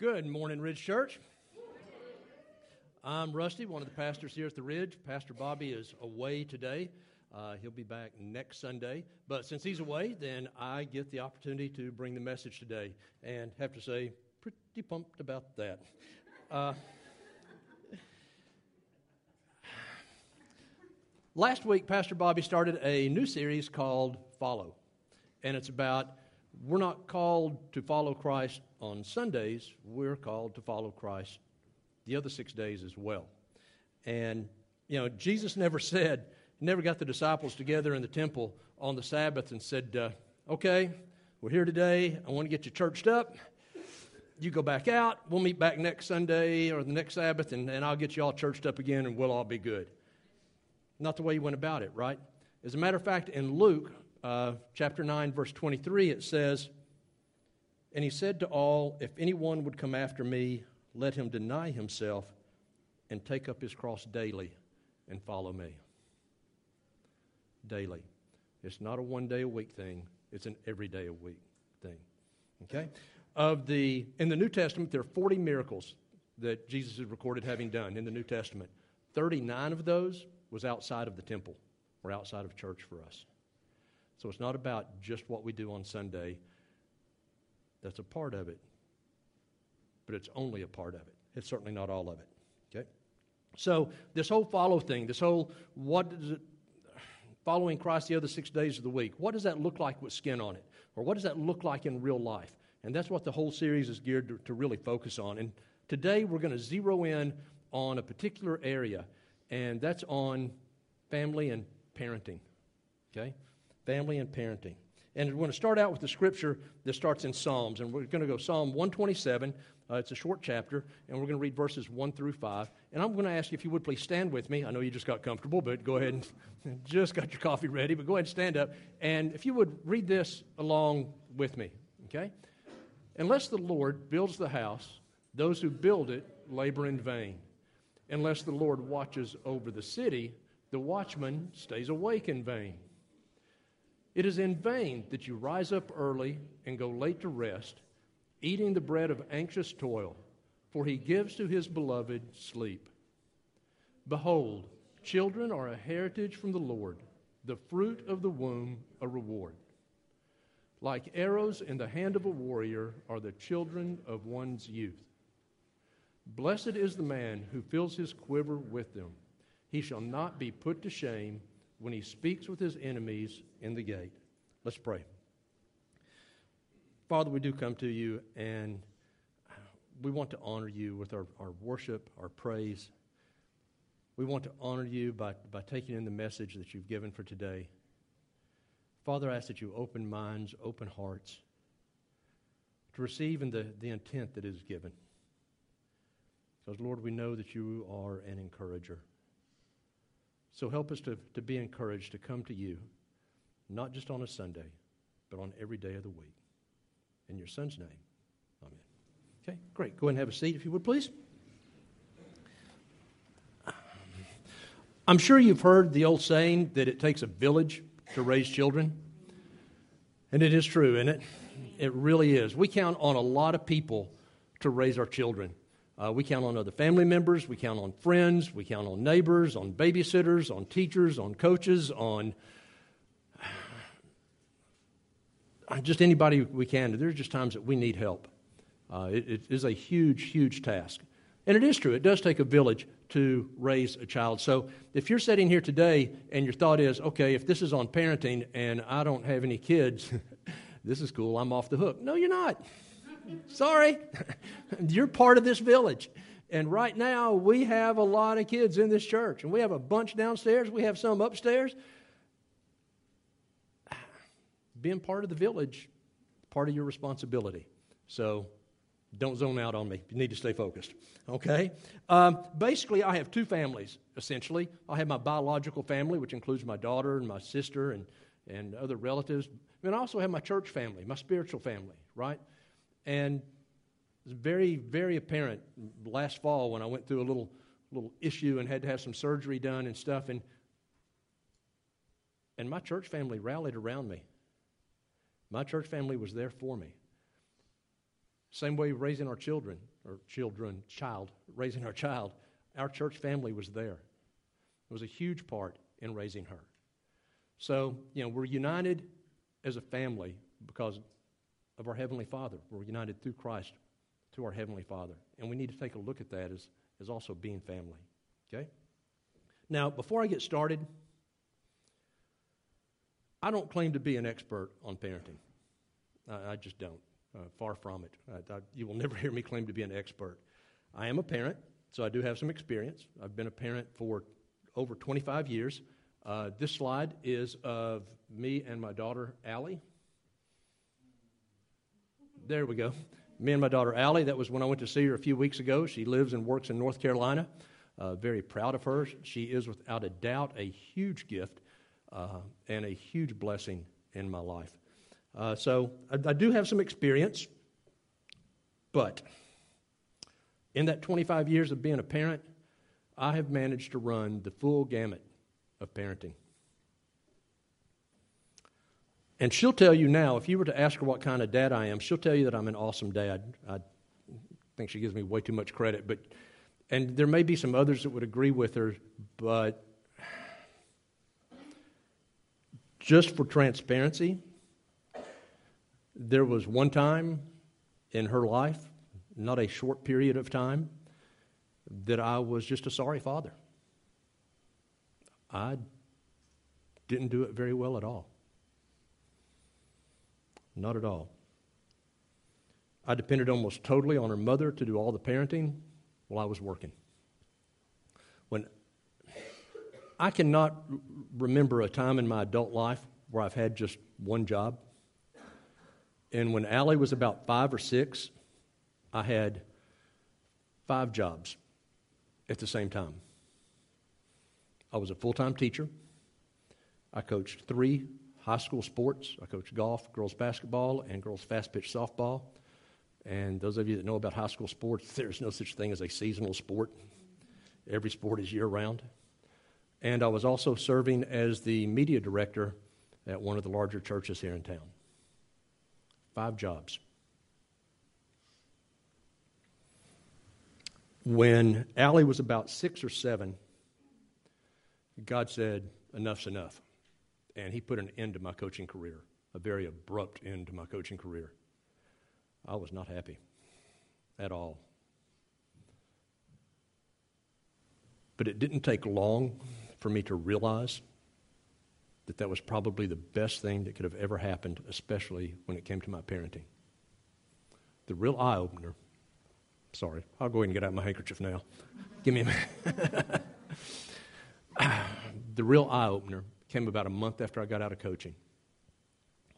Good morning, Ridge Church. I'm Rusty, one of the pastors here at the Ridge. Pastor Bobby is away today. Uh, he'll be back next Sunday. But since he's away, then I get the opportunity to bring the message today. And have to say, pretty pumped about that. Uh, last week, Pastor Bobby started a new series called Follow. And it's about we're not called to follow Christ on Sundays, we're called to follow Christ the other six days as well. And, you know, Jesus never said, never got the disciples together in the temple on the Sabbath and said, uh, okay, we're here today. I want to get you churched up. You go back out. We'll meet back next Sunday or the next Sabbath, and, and I'll get you all churched up again, and we'll all be good. Not the way he went about it, right? As a matter of fact, in Luke uh, chapter 9, verse 23, it says, And he said to all, If anyone would come after me, let him deny himself and take up his cross daily and follow me. Daily. It's not a one day a week thing, it's an every day a week thing. Okay? Of the in the New Testament, there are 40 miracles that Jesus is recorded having done in the New Testament. 39 of those was outside of the temple or outside of church for us. So it's not about just what we do on Sunday. That's a part of it, but it's only a part of it. It's certainly not all of it. Okay? So this whole follow thing, this whole what it following Christ the other six days of the week, what does that look like with skin on it? Or what does that look like in real life? And that's what the whole series is geared to, to really focus on. And today we're going to zero in on a particular area, and that's on family and parenting. Okay? Family and parenting. And we're going to start out with the scripture that starts in Psalms. And we're going to go Psalm 127. Uh, it's a short chapter, and we're going to read verses 1 through 5. And I'm going to ask you if you would please stand with me. I know you just got comfortable, but go ahead and just got your coffee ready, but go ahead and stand up. And if you would read this along with me, okay? Unless the Lord builds the house, those who build it labor in vain. Unless the Lord watches over the city, the watchman stays awake in vain. It is in vain that you rise up early and go late to rest, eating the bread of anxious toil, for he gives to his beloved sleep. Behold, children are a heritage from the Lord, the fruit of the womb a reward. Like arrows in the hand of a warrior are the children of one's youth. Blessed is the man who fills his quiver with them. He shall not be put to shame when he speaks with his enemies in the gate. Let's pray. Father, we do come to you and uh, we want to honor you with our, our worship, our praise. We want to honor you by, by taking in the message that you've given for today. Father, I ask that you open minds, open hearts to receive in the, the intent that is given. Because, Lord, we know that you are an encourager. So help us to, to be encouraged to come to you, not just on a Sunday, but on every day of the week. In your son's name, amen. Okay, great. Go ahead and have a seat if you would, please. I'm sure you've heard the old saying that it takes a village to raise children. And it is true, isn't it? It really is. We count on a lot of people to raise our children. Uh, we count on other family members. We count on friends. We count on neighbors, on babysitters, on teachers, on coaches, on just anybody we can. There's just times that we need help. Uh, it, it is a huge, huge task. And it is true, it does take a village to raise a child. So if you're sitting here today and your thought is, okay, if this is on parenting and I don't have any kids, this is cool, I'm off the hook. No, you're not. Sorry, you're part of this village. And right now, we have a lot of kids in this church, and we have a bunch downstairs, we have some upstairs. Being part of the village, part of your responsibility. So don't zone out on me. You need to stay focused. Okay? Um, basically, I have two families, essentially. I have my biological family, which includes my daughter and my sister and, and other relatives. And I also have my church family, my spiritual family, right? And it's very, very apparent last fall when I went through a little, little issue and had to have some surgery done and stuff. And, and my church family rallied around me. My church family was there for me. Same way raising our children, or children, child, raising our child, our church family was there. It was a huge part in raising her. So, you know, we're united as a family because of our Heavenly Father. We're united through Christ to our Heavenly Father. And we need to take a look at that as, as also being family. Okay? Now, before I get started, I don't claim to be an expert on parenting. I, I just don't. Uh, far from it. I, I, you will never hear me claim to be an expert. I am a parent, so I do have some experience. I've been a parent for over 25 years. Uh, this slide is of me and my daughter, Allie. There we go. Me and my daughter, Allie. That was when I went to see her a few weeks ago. She lives and works in North Carolina. Uh, very proud of her. She is, without a doubt, a huge gift uh, and a huge blessing in my life. Uh, so I, I do have some experience, but in that 25 years of being a parent, I have managed to run the full gamut of parenting. And she'll tell you now, if you were to ask her what kind of dad I am, she'll tell you that I'm an awesome dad. I think she gives me way too much credit, but and there may be some others that would agree with her, but just for transparency, there was one time in her life, not a short period of time, that I was just a sorry father. I didn't do it very well at all. Not at all. I depended almost totally on her mother to do all the parenting while I was working. When I cannot remember a time in my adult life where I've had just one job. And when Allie was about five or six, I had five jobs at the same time. I was a full time teacher. I coached three high school sports. I coached golf, girls basketball, and girls fast pitch softball. And those of you that know about high school sports, there's no such thing as a seasonal sport. Every sport is year round. And I was also serving as the media director at one of the larger churches here in town. Five jobs. When Allie was about six or seven, God said, Enough's enough. And He put an end to my coaching career, a very abrupt end to my coaching career. I was not happy at all. But it didn't take long for me to realize that that was probably the best thing that could have ever happened, especially when it came to my parenting. The real eye opener. Sorry, I'll go ahead and get out my handkerchief now. Give me a minute. the real eye opener came about a month after I got out of coaching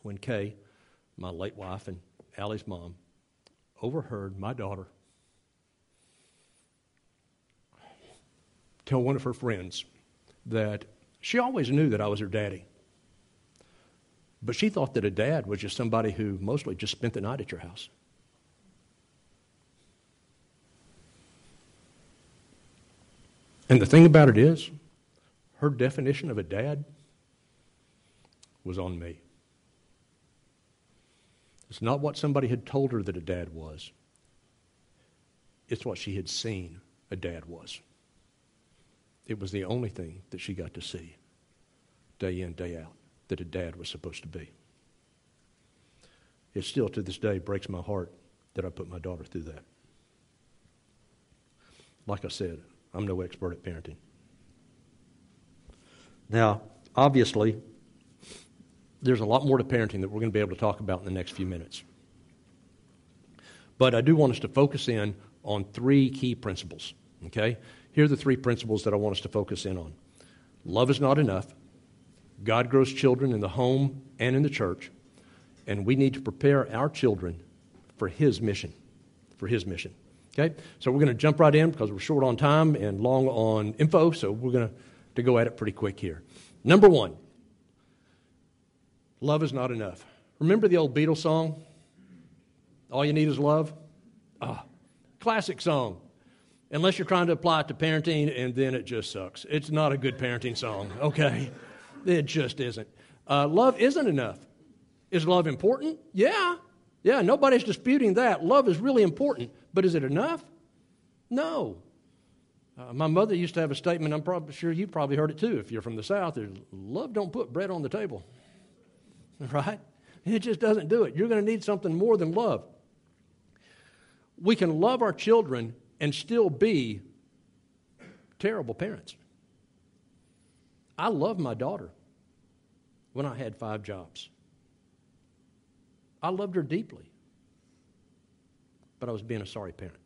when Kay, my late wife and Allie's mom, overheard my daughter tell one of her friends that she always knew that I was her daddy. But she thought that a dad was just somebody who mostly just spent the night at your house. And the thing about it is, her definition of a dad was on me. It's not what somebody had told her that a dad was, it's what she had seen a dad was. It was the only thing that she got to see day in, day out that a dad was supposed to be. It still to this day breaks my heart that I put my daughter through that. Like I said, I'm no expert at parenting. Now, obviously, there's a lot more to parenting that we're going to be able to talk about in the next few minutes. But I do want us to focus in on three key principles, okay? Here are the three principles that I want us to focus in on love is not enough, God grows children in the home and in the church, and we need to prepare our children for His mission. For His mission. Okay? So we're going to jump right in because we're short on time and long on info, so we're going to, go at it pretty quick here. Number one, love is not enough. Remember the old Beatles song? All you need is love? Ah, classic song unless you're trying to apply it to parenting, and then it just sucks. It's not a good parenting song, okay? It just isn't. Uh, love isn't enough. Is love important? Yeah. Yeah, nobody's disputing that. Love is really important, but is it enough? No. Uh, my mother used to have a statement, I'm probably sure you've probably heard it too if you're from the South, love don't put bread on the table. Right? It just doesn't do it. You're going to need something more than love. We can love our children and still be terrible parents. I love my daughter when I had five jobs. I loved her deeply, but I was being a sorry parent.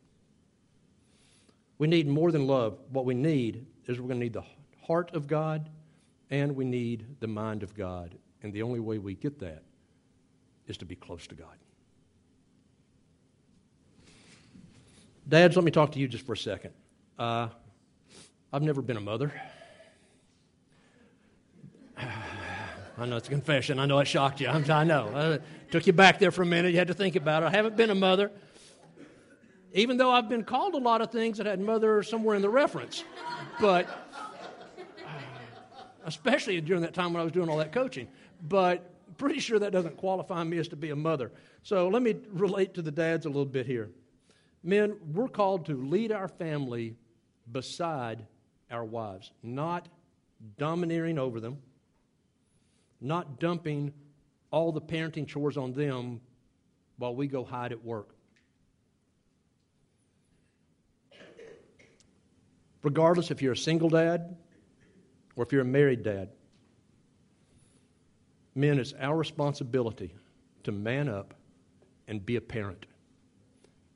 We need more than love. What we need is we're going to need the heart of God and we need the mind of God. And the only way we get that is to be close to God. Dads, let me talk to you just for a second. Uh, I've never been a mother. I know it's a confession. I know it shocked you. i know. I took you back there for a minute. You had to think about it. I haven't been a mother even though I've been called a lot of things that had mother somewhere in the reference. But especially during that time when I was doing all that coaching. But pretty sure that doesn't qualify me as to be a mother. So let me relate to the dads a little bit here. Men, we're called to lead our family beside our wives, not domineering over them, not dumping all the parenting chores on them while we go hide at work. regardless if you're a single dad or if you're a married dad. Men, it's our responsibility to man up and be a parent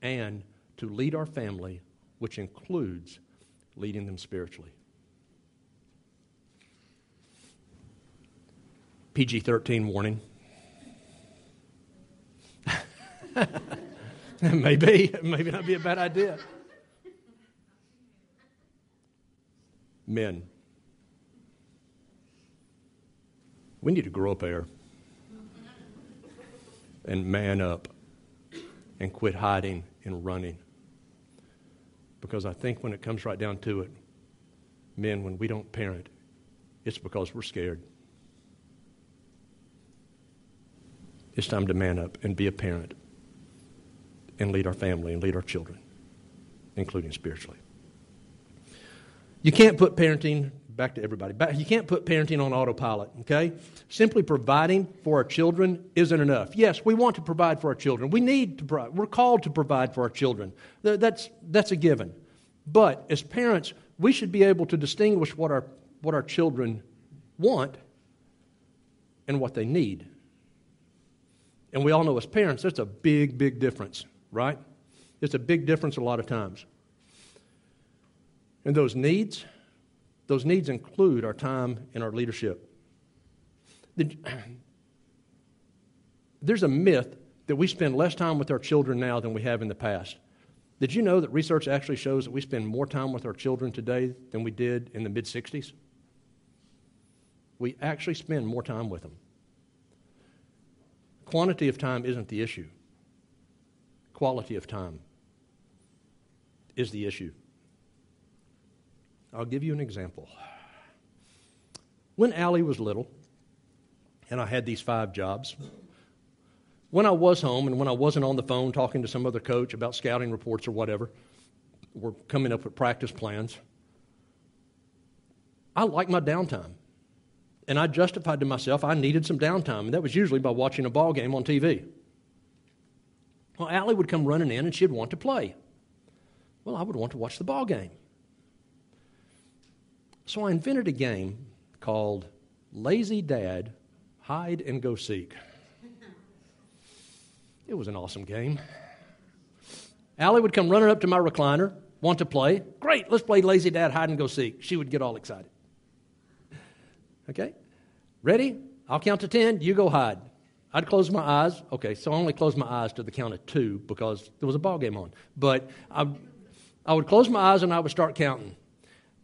and to lead our family, which includes leading them spiritually. PG 13 warning. maybe, maybe not be a bad idea. men. We need to grow up here and man up and quit hiding and running. Because I think when it comes right down to it, men, when we don't parent, it's because we're scared. It's time to man up and be a parent and lead our family and lead our children, including spiritually. You can't put parenting, back to everybody, back, you can't put parenting on autopilot, okay? Simply providing for our children isn't enough. Yes, we want to provide for our children. We need to provide. We're called to provide for our children. That's, that's a given. But as parents, we should be able to distinguish what our, what our children want and what they need. And we all know as parents, that's a big, big difference, right? It's a big difference a lot of times. And those needs, those needs include our time and our leadership. There's a myth that we spend less time with our children now than we have in the past. Did you know that research actually shows that we spend more time with our children today than we did in the mid 60s? We actually spend more time with them. Quantity of time isn't the issue, quality of time is the issue. I'll give you an example. When Allie was little, and I had these five jobs, when I was home and when I wasn't on the phone talking to some other coach about scouting reports or whatever, or coming up with practice plans, I liked my downtime. And I justified to myself I needed some downtime, and that was usually by watching a ball game on TV. Well, Allie would come running in and she'd want to play. Well, I would want to watch the ball game. So I invented a game called Lazy Dad Hide and Go Seek. It was an awesome game. Allie would come running up to my recliner, want to play. Great, let's play Lazy Dad Hide and Go Seek. She would get all excited. Okay? Ready? I'll count to 10. You go hide. I'd close my eyes. Okay, so I only closed my eyes to the count of two because there was a ball game on. But I, I would close my eyes and I would start counting.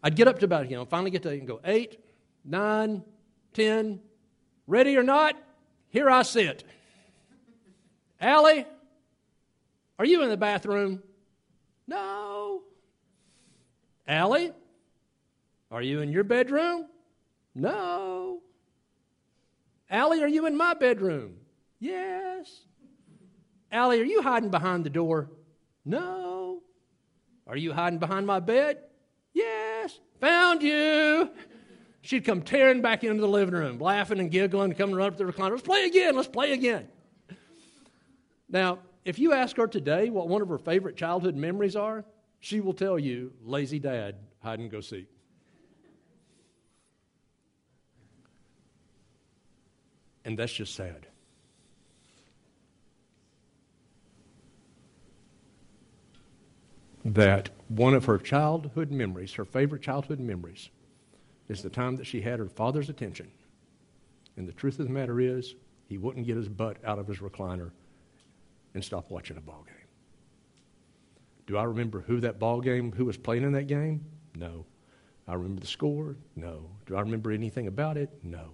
I'd get up to about, you know, finally get to and go eight, nine, ten. Ready or not, here I sit. Allie, are you in the bathroom? No. Allie, are you in your bedroom? No. Allie, are you in my bedroom? Yes. Allie, are you hiding behind the door? No. Are you hiding behind my bed? Yes. Found you. She'd come tearing back into the living room, laughing and giggling, coming right up to the recliner. Let's play again. Let's play again. Now, if you ask her today what one of her favorite childhood memories are, she will tell you lazy dad, hide and go seek. And that's just sad. That one of her childhood memories, her favorite childhood memories, is the time that she had her father's attention. And the truth of the matter is, he wouldn't get his butt out of his recliner and stop watching a ball game. Do I remember who that ball game, who was playing in that game? No. I remember the score? No. Do I remember anything about it? No.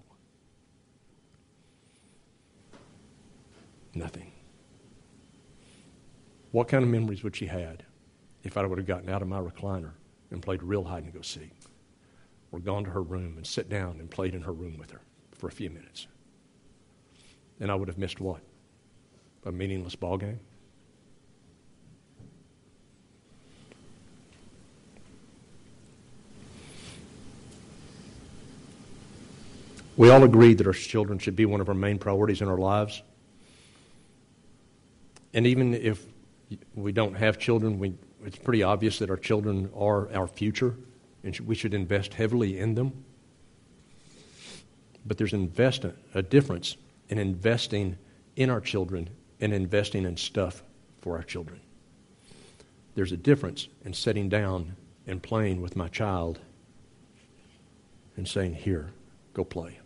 Nothing. What kind of memories would she had if I would have gotten out of my recliner and played real hide and go seek? Or gone to her room and sat down and played in her room with her for a few minutes? And I would have missed what? A meaningless ball game? We all agree that our children should be one of our main priorities in our lives. And even if we don't have children, we, it's pretty obvious that our children are our future, and we should invest heavily in them. But there's invest, a difference in investing in our children and investing in stuff for our children. There's a difference in sitting down and playing with my child and saying, Here, go play.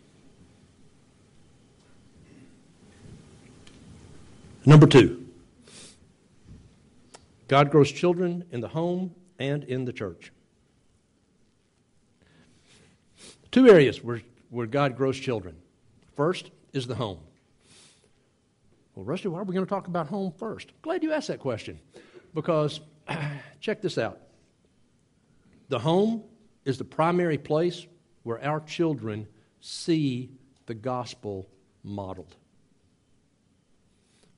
Number two. God grows children in the home and in the church. Two areas where, where God grows children. First is the home. Well, Rusty, why are we going to talk about home first? Glad you asked that question because check this out. The home is the primary place where our children see the gospel modeled.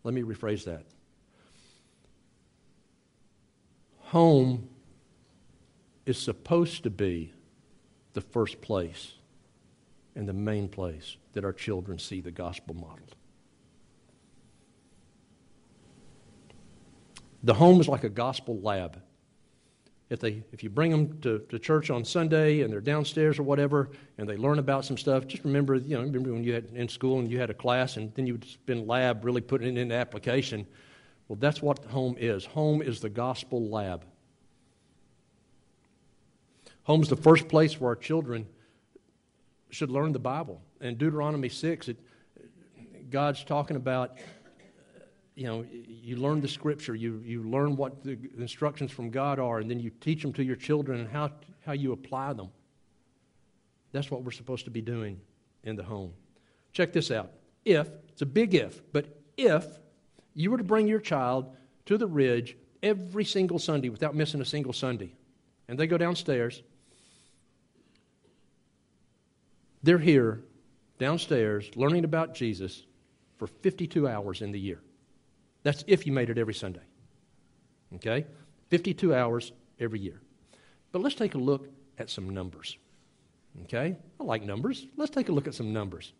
Let me rephrase that. Home is supposed to be the first place and the main place that our children see the gospel modeled. The home is like a gospel lab. If, they, if you bring them to, to church on Sunday and they're downstairs or whatever and they learn about some stuff, just remember, you know, remember when you had in school and you had a class and then you would spend lab really putting it into application. Well, that's what home is. Home is the gospel lab. Home's the first place where our children should learn the Bible. In Deuteronomy 6, it, God's talking about, you know, you learn the scripture, you, you learn what the instructions from God are, and then you teach them to your children and how, how you apply them. That's what we're supposed to be doing in the home. Check this out. If, it's a big if, but if you were to bring your child to the ridge every single Sunday without missing a single Sunday, and they go downstairs, they're here downstairs learning about Jesus for 52 hours in the year. That's if you made it every Sunday. Okay? 52 hours every year. But let's take a look at some numbers. Okay? I like numbers. Let's take a look at some numbers.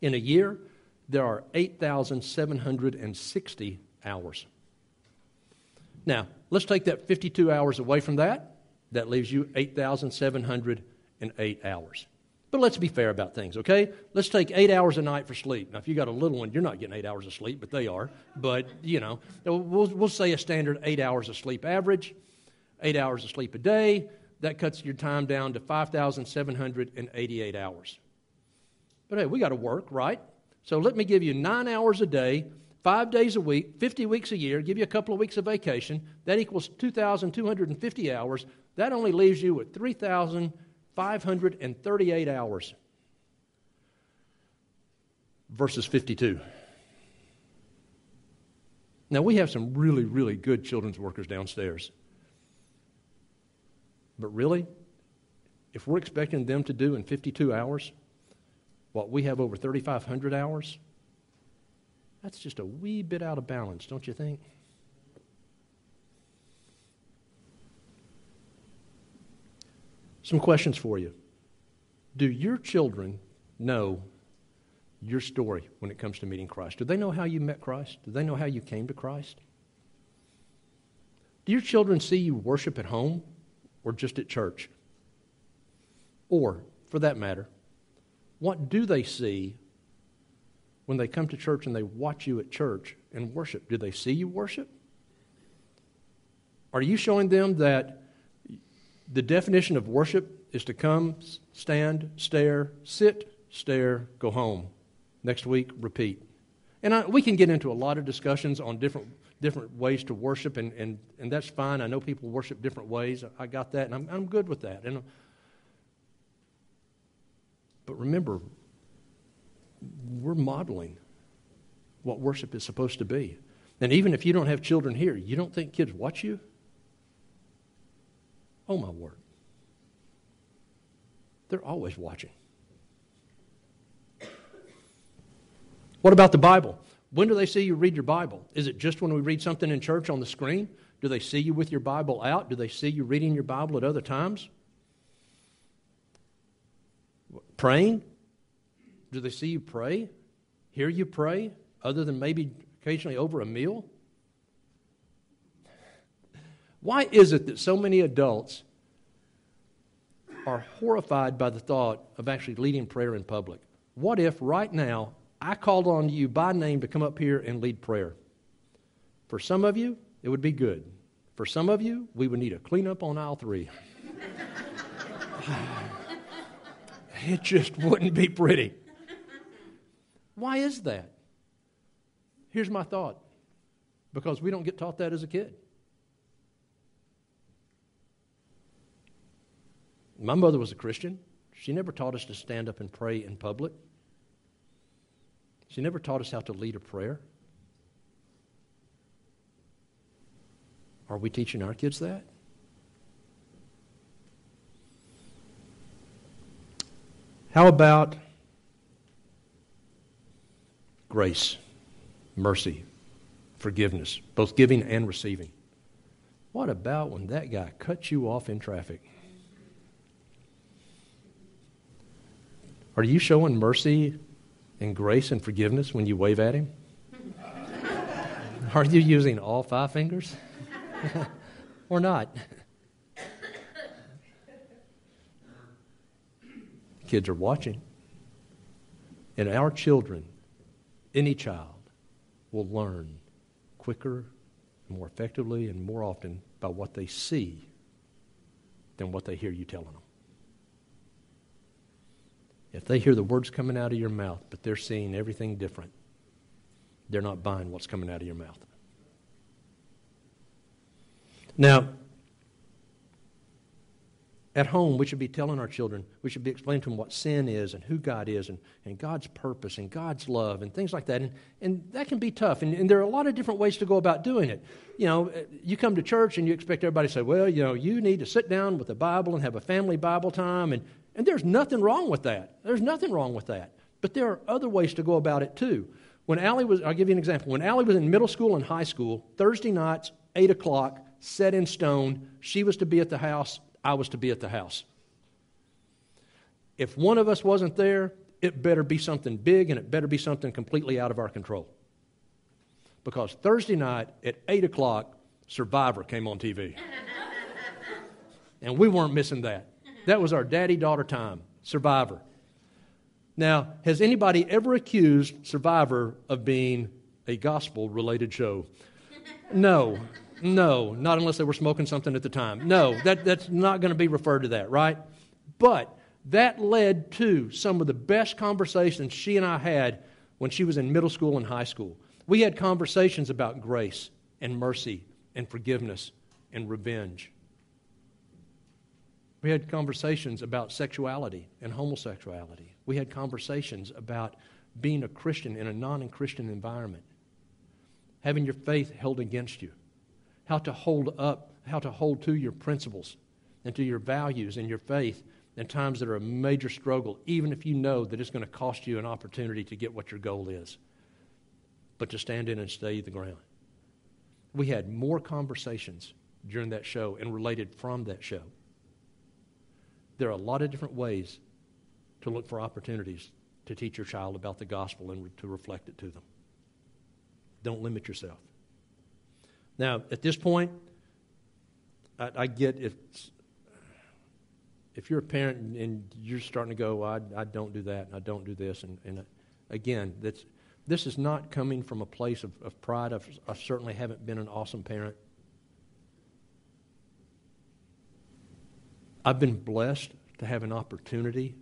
In a year, there are 8,760 hours. Now, let's take that 52 hours away from that. That leaves you 8,708 hours. But let's be fair about things, okay? Let's take eight hours a night for sleep. Now, if you got a little one, you're not getting eight hours of sleep, but they are. But, you know, we'll, we'll say a standard eight hours of sleep average, eight hours of sleep a day. That cuts your time down to 5,788 hours. But hey, we got to work, right? So let me give you nine hours a day, five days a week, 50 weeks a year, give you a couple of weeks of vacation. That equals 2,250 hours. That only leaves you with 3,538 hours versus 52. Now, we have some really, really good children's workers downstairs. But really, if we're expecting them to do in 52 hours, what we have over 3,500 hours, That's just a wee bit out of balance, don't you think? Some questions for you. Do your children know your story when it comes to meeting Christ? Do they know how you met Christ? Do they know how you came to Christ? Do your children see you worship at home or just at church? Or, for that matter, what do they see when they come to church and they watch you at church and worship? Do they see you worship? Are you showing them that the definition of worship is to come, stand, stare, sit, stare, go home? Next week, repeat. And I, we can get into a lot of discussions on different different ways to worship, and, and, and that's fine. I know people worship different ways. I got that, and I'm, I'm good with that. And, but remember, we're modeling what worship is supposed to be. And even if you don't have children here, you don't think kids watch you? Oh, my word. They're always watching. What about the Bible? When do they see you read your Bible? Is it just when we read something in church on the screen? Do they see you with your Bible out? Do they see you reading your Bible at other times? Praying? Do they see you pray? Hear you pray? Other than maybe occasionally over a meal? Why is it that so many adults are horrified by the thought of actually leading prayer in public? What if right now I called on you by name to come up here and lead prayer. For some of you, it would be good. For some of you, we would need a cleanup on aisle three. it just wouldn't be pretty. Why is that? Here's my thought because we don't get taught that as a kid. My mother was a Christian. She never taught us to stand up and pray in public. She never taught us how to lead a prayer. Are we teaching our kids that? How about grace, mercy, forgiveness, both giving and receiving? What about when that guy cuts you off in traffic? Are you showing mercy and grace and forgiveness when you wave at him? Are you using all five fingers? or not? Kids are watching. And our children, any child, will learn quicker, more effectively, and more often by what they see than what they hear you telling them. If they hear the words coming out of your mouth, but they're seeing everything different, they're not buying what's coming out of your mouth. Now, at home, we should be telling our children, we should be explaining to them what sin is and who God is and, and God's purpose and God's love and things like that. And, and that can be tough. And, and there are a lot of different ways to go about doing it. You know, eh, you come to church and you expect everybody to say, well, you know, you need to sit down with the Bible and have a family Bible time. And, and there's nothing wrong with that. There's nothing wrong with that. But there are other ways to go about it too. When Allie was, I'll give you an example. When Allie was in middle school and high school, Thursday nights, 8 o'clock, set in stone, she was to be at the house, I was to be at the house. If one of us wasn't there, it better be something big and it better be something completely out of our control. Because Thursday night at 8 o'clock, Survivor came on TV. and we weren't missing that. That was our daddy daughter time, Survivor. Now, has anybody ever accused Survivor of being a gospel related show? No, no, not unless they were smoking something at the time. No, that, that's not going to be referred to that, right? But that led to some of the best conversations she and I had when she was in middle school and high school. We had conversations about grace and mercy and forgiveness and revenge we had conversations about sexuality and homosexuality. We had conversations about being a Christian in a non Christian environment, having your faith held against you, how to hold up, how to hold to your principles and to your values and your faith in times that are a major struggle, even if you know that it's going to cost you an opportunity to get what your goal is. but to stand in and stay the ground. We had more conversations during that show and related from that show. There are a lot of different ways to look for opportunities to teach your child about the gospel and to reflect it to them. Don't limit yourself. Now, at this point, I, I get if if you're a parent and you're starting to go, I, I don't do that, and I don't do this, and, and uh, again, that's, this is not coming from a place of, of pride. I've, I certainly haven't been an awesome parent. I've been blessed to have an opportunity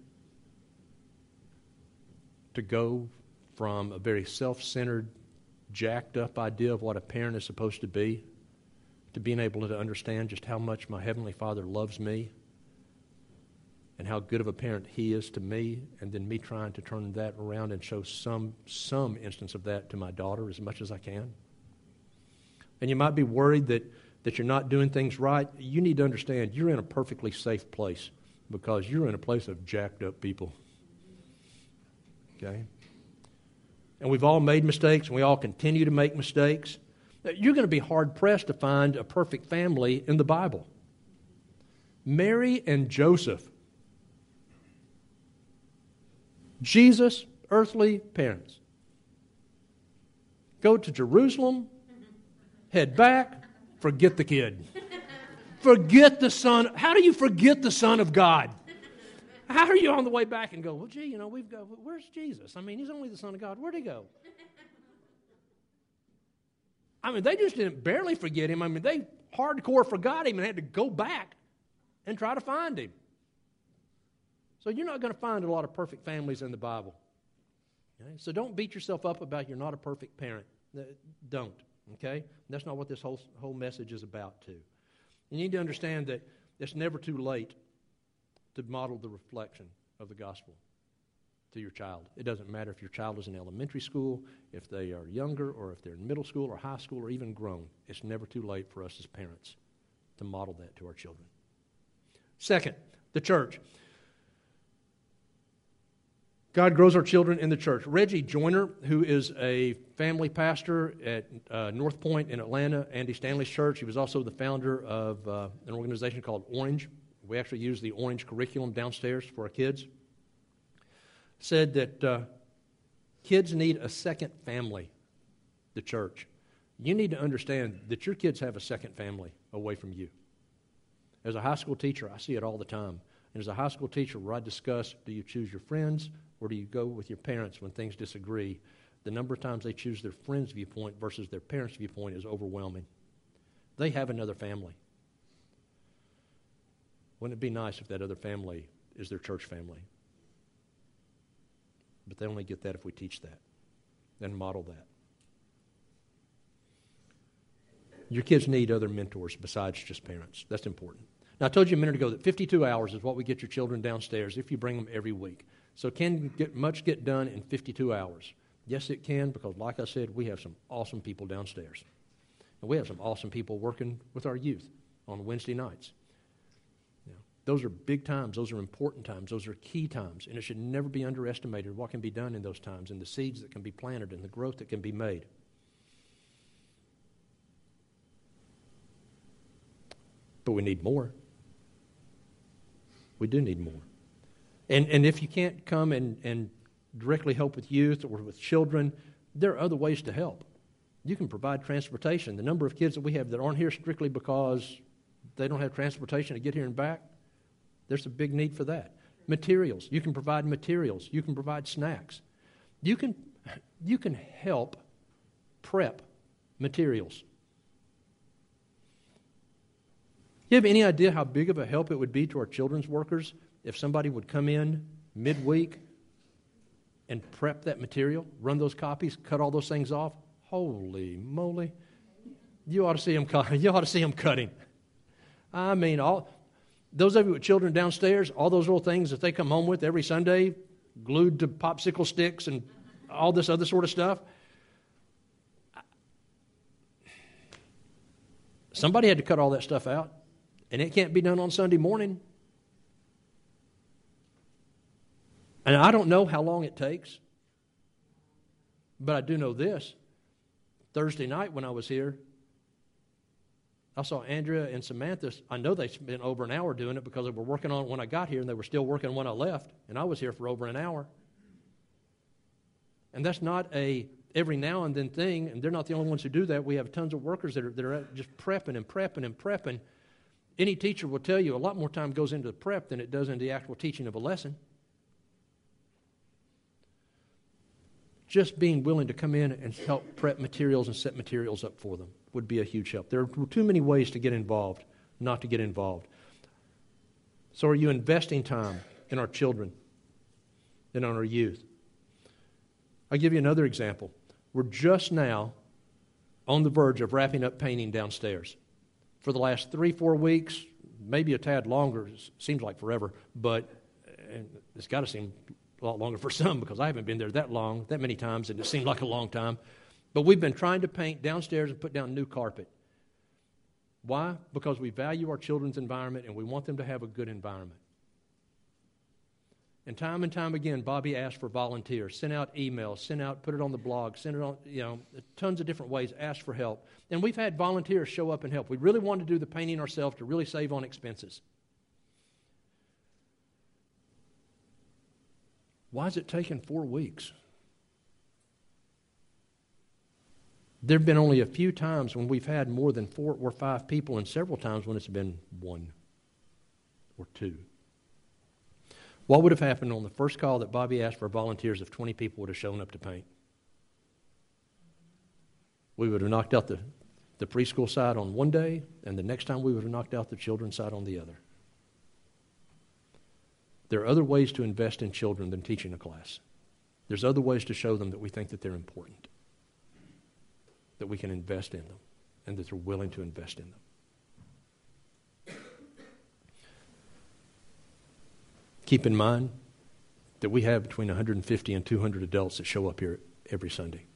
to go from a very self centered, jacked up idea of what a parent is supposed to be to being able to understand just how much my Heavenly Father loves me and how good of a parent He is to me, and then me trying to turn that around and show some, some instance of that to my daughter as much as I can. And you might be worried that, that you're not doing things right. You need to understand you're in a perfectly safe place because you're in a place of jacked up people. Okay? And we've all made mistakes, and we all continue to make mistakes. You're going to be hard pressed to find a perfect family in the Bible. Mary and Joseph, Jesus' earthly parents, go to Jerusalem, head back, forget the kid. Forget the son. How do you forget the Son of God? How are you on the way back and go, well, gee, you know, we've got, where's Jesus? I mean, he's only the Son of God. Where'd he go? I mean, they just didn't barely forget him. I mean, they hardcore forgot him and had to go back and try to find him. So you're not going to find a lot of perfect families in the Bible. Okay? So don't beat yourself up about you're not a perfect parent. Uh, don't. Okay? That's not what this whole, whole message is about, too. You need to understand that it's never too late to model the reflection of the gospel to your child. It doesn't matter if your child is in elementary school, if they are younger, or if they're in middle school or high school or even grown. It's never too late for us as parents to model that to our children. Second, the church. God grows our children in the church. Reggie Joiner, who is a family pastor at uh, North Point in Atlanta, Andy Stanley's church, he was also the founder of uh, an organization called Orange. We actually use the Orange curriculum downstairs for our kids said that uh, kids need a second family, the church. You need to understand that your kids have a second family away from you. As a high school teacher, I see it all the time. And as a high school teacher, where I discuss do you choose your friends or do you go with your parents when things disagree, the number of times they choose their friend's viewpoint versus their parents' viewpoint is overwhelming. They have another family. Wouldn't it be nice if that other family is their church family? But they only get that if we teach that and model that. Your kids need other mentors besides just parents. That's important. Now, I told you a minute ago that 52 hours is what we get your children downstairs if you bring them every week. So, can get much get done in 52 hours? Yes, it can, because, like I said, we have some awesome people downstairs. And we have some awesome people working with our youth on Wednesday nights. Those are big times. Those are important times. Those are key times. And it should never be underestimated what can be done in those times and the seeds that can be planted and the growth that can be made. But we need more. We do need more. And, and if you can't come and, and directly help with youth or with children, there are other ways to help. You can provide transportation. The number of kids that we have that aren't here strictly because they don't have transportation to get here and back, there's a big need for that. Materials. You can provide materials. You can provide snacks. You can, you can help prep materials. You have any idea how big of a help it would be to our children's workers if somebody would come in midweek and prep that material, run those copies, cut all those things off? Holy moly. You ought to see them, you ought to see them cutting. I mean, all, those of you with children downstairs, all those little things that they come home with every Sunday, glued to popsicle sticks and all this other sort of stuff. Somebody had to cut all that stuff out, and it can't be done on Sunday morning. And I don't know how long it takes, but I do know this Thursday night when I was here, I saw Andrea and Samantha. I know they spent over an hour doing it because they were working on it when I got here and they were still working when I left, and I was here for over an hour. And that's not a every now and then thing, and they're not the only ones who do that. We have tons of workers that are, that are just prepping and prepping and prepping. Any teacher will tell you a lot more time goes into the prep than it does into the actual teaching of a lesson. Just being willing to come in and help prep materials and set materials up for them would be a huge help. There are too many ways to get involved, not to get involved. So, are you investing time in our children and on our youth? I'll give you another example. We're just now on the verge of wrapping up painting downstairs. For the last three, four weeks, maybe a tad longer, seems like forever, but it's got to seem a lot longer for some because I haven't been there that long, that many times, and it seemed like a long time. But we've been trying to paint downstairs and put down new carpet. Why? Because we value our children's environment and we want them to have a good environment. And time and time again, Bobby asked for volunteers, sent out emails, sent out, put it on the blog, sent it on, you know, tons of different ways, asked for help. And we've had volunteers show up and help. We really wanted to do the painting ourselves to really save on expenses. Why is it taking four weeks? There have been only a few times when we've had more than four or five people, and several times when it's been one or two. What would have happened on the first call that Bobby asked for volunteers if 20 people would have shown up to paint? We would have knocked out the, the preschool side on one day, and the next time we would have knocked out the children's side on the other. There are other ways to invest in children than teaching a class. There's other ways to show them that we think that they're important that we can invest in them and that they're willing to invest in them. Keep in mind that we have between 150 and 200 adults that show up here every Sunday.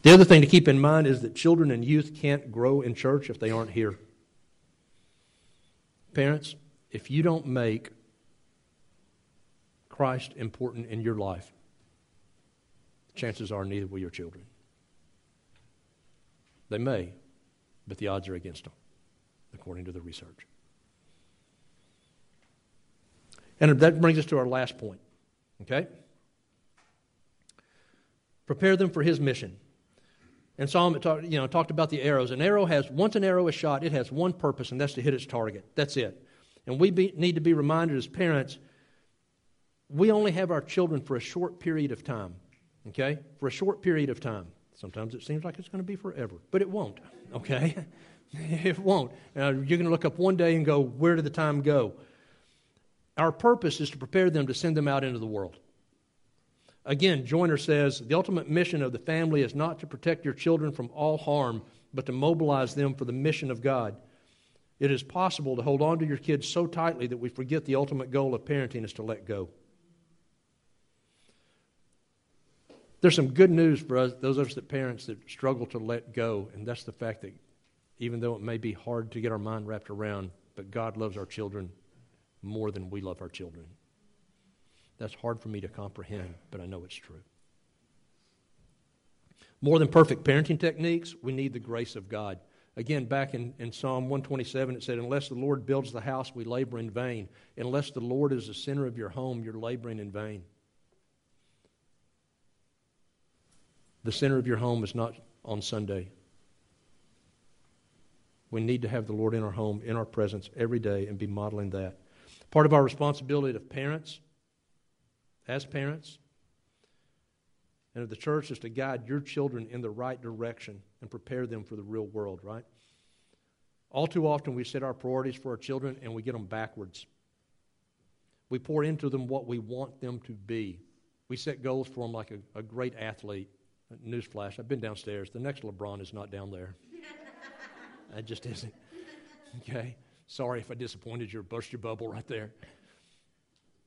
The other thing to keep in mind is that children and youth can't grow in church if they aren't here. Parents, if you don't make Christ important in your life, chances are neither will your children. They may, but the odds are against them, according to the research. And that brings us to our last point. Okay? Prepare them for his mission. And Psalm you know, talked about the arrows. An arrow has, once an arrow is shot, it has one purpose, and that's to hit its target. That's it. And we be, need to be reminded as parents we only have our children for a short period of time okay, for a short period of time. Sometimes it seems like it's going to be forever, but it won't, okay? it won't. Now, you're going to look up one day and go, where did the time go? Our purpose is to prepare them to send them out into the world. Again, Joyner says the ultimate mission of the family is not to protect your children from all harm, but to mobilize them for the mission of God. It is possible to hold on to your kids so tightly that we forget the ultimate goal of parenting is to let go. There's some good news for us, those of us that parents that struggle to let go, and that's the fact that even though it may be hard to get our mind wrapped around, but God loves our children more than we love our children. That's hard for me to comprehend, but I know it's true. More than perfect parenting techniques, we need the grace of God. Again, back in, in Psalm 127, it said, Unless the Lord builds the house, we labor in vain. Unless the Lord is the center of your home, you're laboring in vain. The center of your home is not on Sunday. We need to have the Lord in our home, in our presence every day, and be modeling that. Part of our responsibility of parents, as parents, and of the church is to guide your children in the right direction and prepare them for the real world, right? All too often, we set our priorities for our children and we get them backwards. We pour into them what we want them to be. We set goals for them like a, a great athlete Newsflash, I've been downstairs. The next LeBron is not down there. That just isn't. Okay? Sorry if I disappointed you or burst your bubble right there.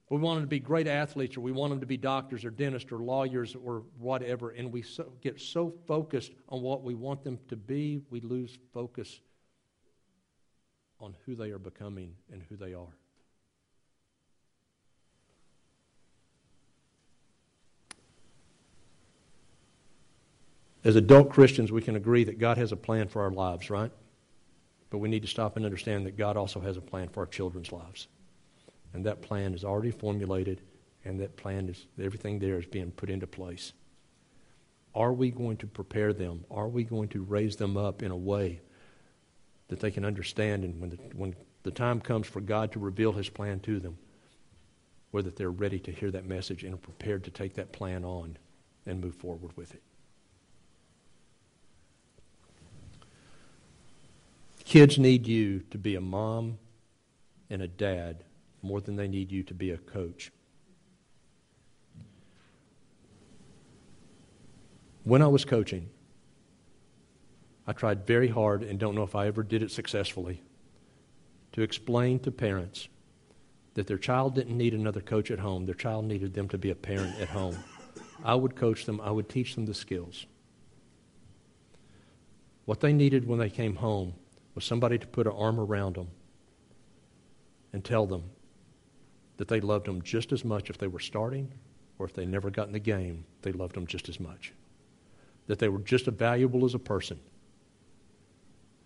We want them to be great athletes, or we want them to be doctors, or dentists, or lawyers, or whatever, and we so, get so focused on what we want them to be, we lose focus on who they are becoming and who they are. As adult Christians, we can agree that God has a plan for our lives, right? But we need to stop and understand that God also has a plan for our children's lives. And that plan is already formulated, and that plan is, everything there is being put into place. Are we going to prepare them? Are we going to raise them up in a way that they can understand and when the, when the time comes for God to reveal his plan to them, whether they're ready to hear that message and are prepared to take that plan on and move forward with it? Kids need you to be a mom and a dad more than they need you to be a coach. When I was coaching, I tried very hard and don't know if I ever did it successfully to explain to parents that their child didn't need another coach at home, their child needed them to be a parent at home. I would coach them, I would teach them the skills. What they needed when they came home was somebody to put an arm around them and tell them that they loved them just as much if they were starting or if they never got in the game, they loved them just as much. That they were just as valuable as a person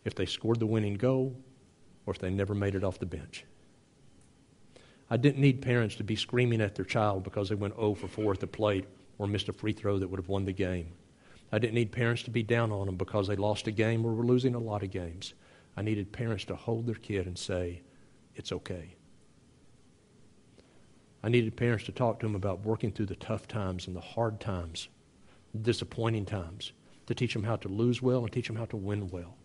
if they scored the winning goal or if they never made it off the bench. I didn't need parents to be screaming at their child because they went 0 for 4 at the plate or missed a free throw that would have won the game. I didn't need parents to be down on them because they lost a game or were losing a lot of games. I needed parents to hold their kid and say, It's okay. I needed parents to talk to them about working through the tough times and the hard times, the disappointing times, to teach them how to lose well and teach them how to win well.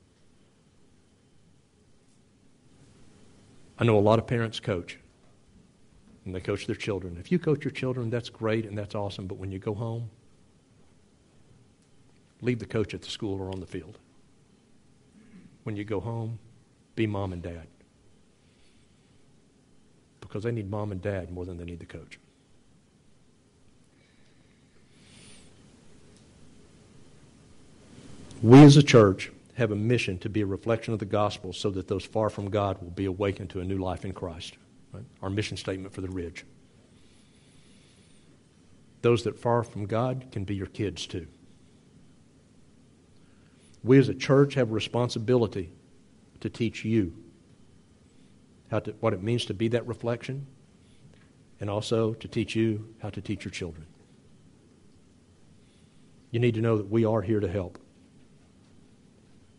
I know a lot of parents coach, and they coach their children. If you coach your children, that's great and that's awesome, but when you go home, leave the coach at the school or on the field when you go home, be mom and dad. Because they need mom and dad more than they need the coach. We as a church have a mission to be a reflection of the gospel so that those far from God will be awakened to a new life in Christ. Right? Our mission statement for the Ridge. Those that are far from God can be your kids too. We as a church have a responsibility to teach you how to, what it means to be that reflection and also to teach you how to teach your children. You need to know that we are here to help.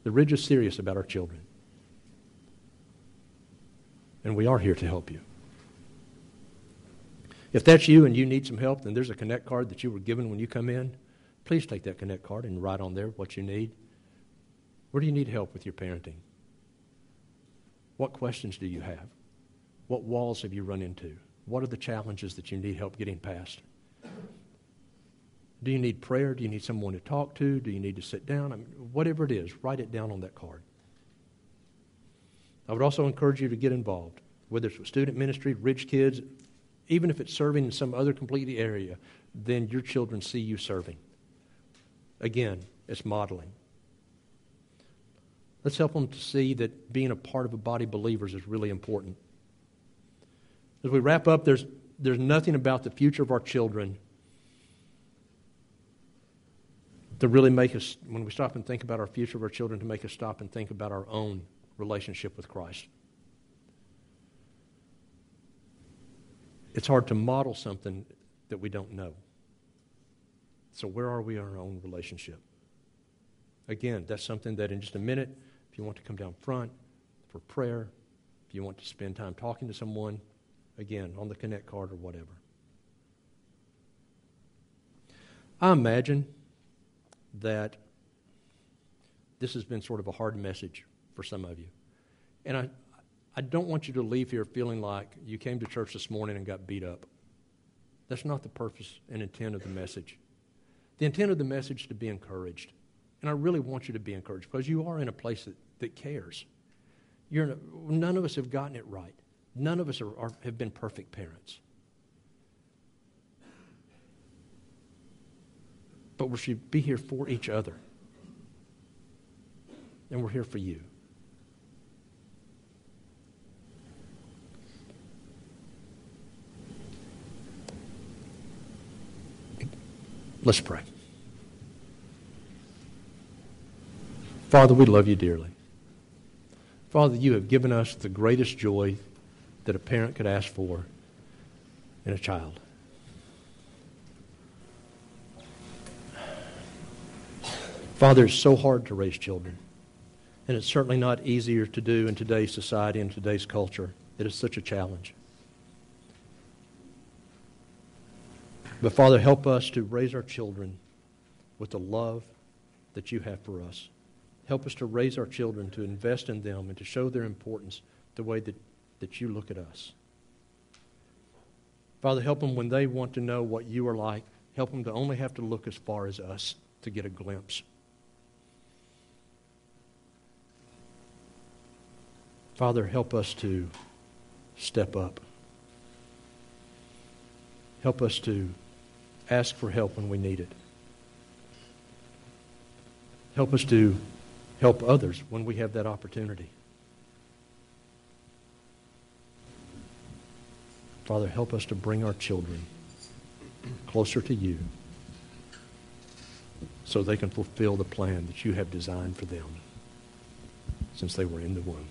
The Ridge is serious about our children. And we are here to help you. If that's you and you need some help, then there's a Connect card that you were given when you come in. Please take that Connect card and write on there what you need. Where do you need help with your parenting? What questions do you have? What walls have you run into? What are the challenges that you need help getting past? Do you need prayer? Do you need someone to talk to? Do you need to sit down? I mean, whatever it is, write it down on that card. I would also encourage you to get involved, whether it's with student ministry, Ridge Kids, even if it's serving in some other completely area, then your children see you serving. Again, it's modeling. Let's help them to see that being a part of a body of believers is really important. As we wrap up, there's, there's nothing about the future of our children to really make us, when we stop and think about our future of our children, to make us stop and think about our own relationship with Christ. It's hard to model something that we don't know. So, where are we in our own relationship? Again, that's something that in just a minute if you want to come down front for prayer, if you want to spend time talking to someone, again, on the Connect card or whatever. I imagine that this has been sort of a hard message for some of you. And I, I don't want you to leave here feeling like you came to church this morning and got beat up. That's not the purpose and intent of the message. The intent of the message is to be encouraged. And I really want you to be encouraged because you are in a place that that cares. You're, none of us have gotten it right. None of us are, are, have been perfect parents. But we should be here for each other. And we're here for you. Let's pray. Father, we love you dearly. Father, you have given us the greatest joy that a parent could ask for in a child. Father, it's so hard to raise children. And it's certainly not easier to do in today's society and today's culture. It is such a challenge. But Father, help us to raise our children with the love that you have for us. Help us to raise our children, to invest in them, and to show their importance the way that, that you look at us. Father, help them when they want to know what you are like. Help them to only have to look as far as us to get a glimpse. Father, help us to step up. Help us to ask for help when we need it. Help us to help others when we have that opportunity. Father, help us to bring our children closer to you so they can fulfill the plan that you have designed for them since they were in the womb.